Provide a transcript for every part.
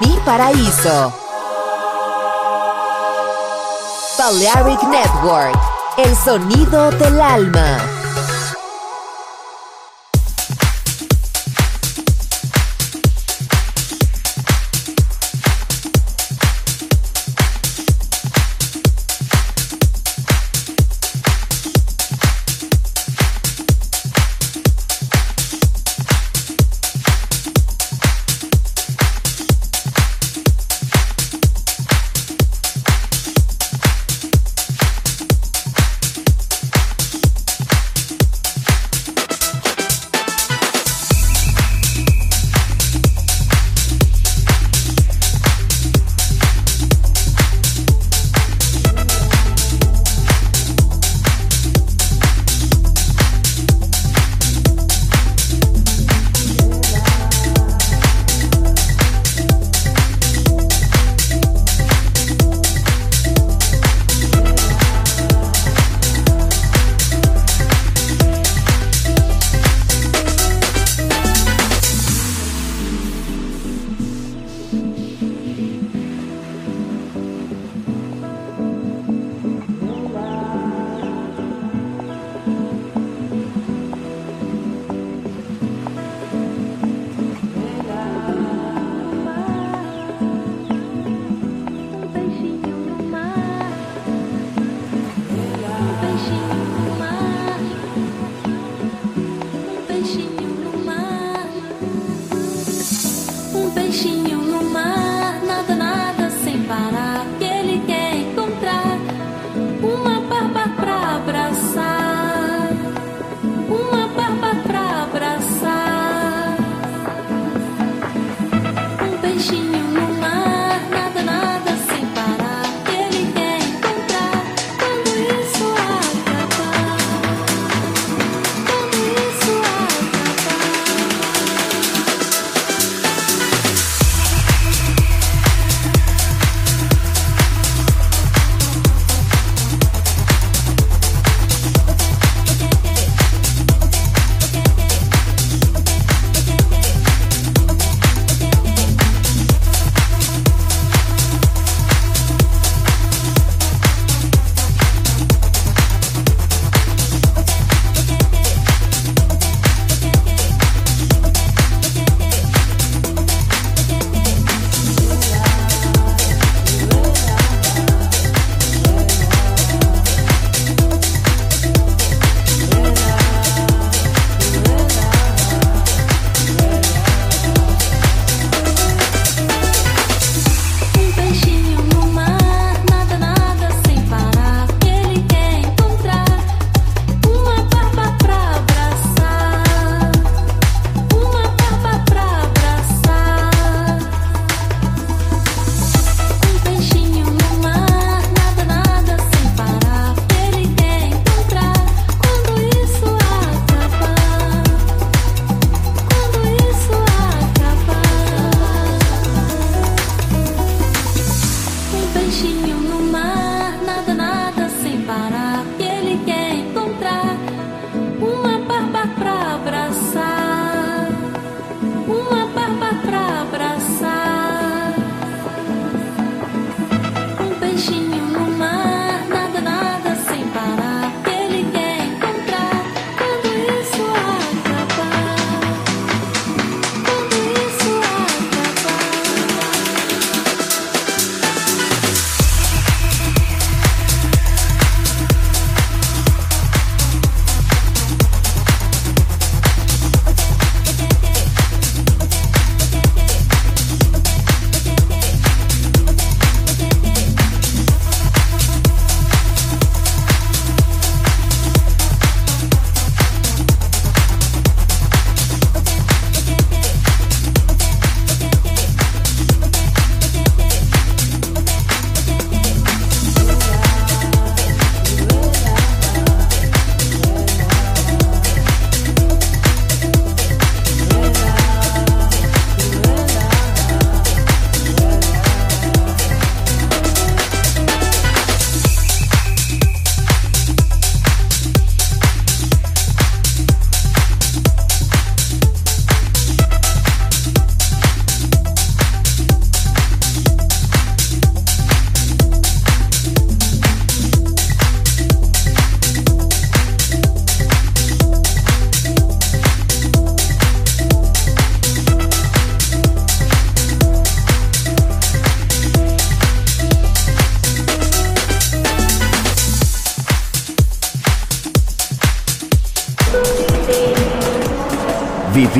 Mi paraíso. Balearic Network, el sonido del alma.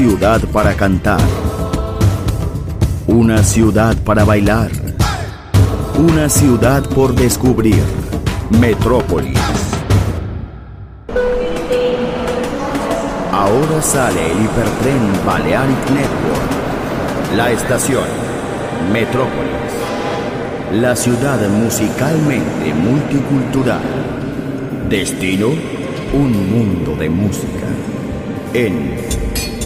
Ciudad para cantar. Una ciudad para bailar. Una ciudad por descubrir. Metrópolis. Ahora sale el hipertren Balearic Network. La estación Metrópolis. La ciudad musicalmente multicultural. Destino, un mundo de música. En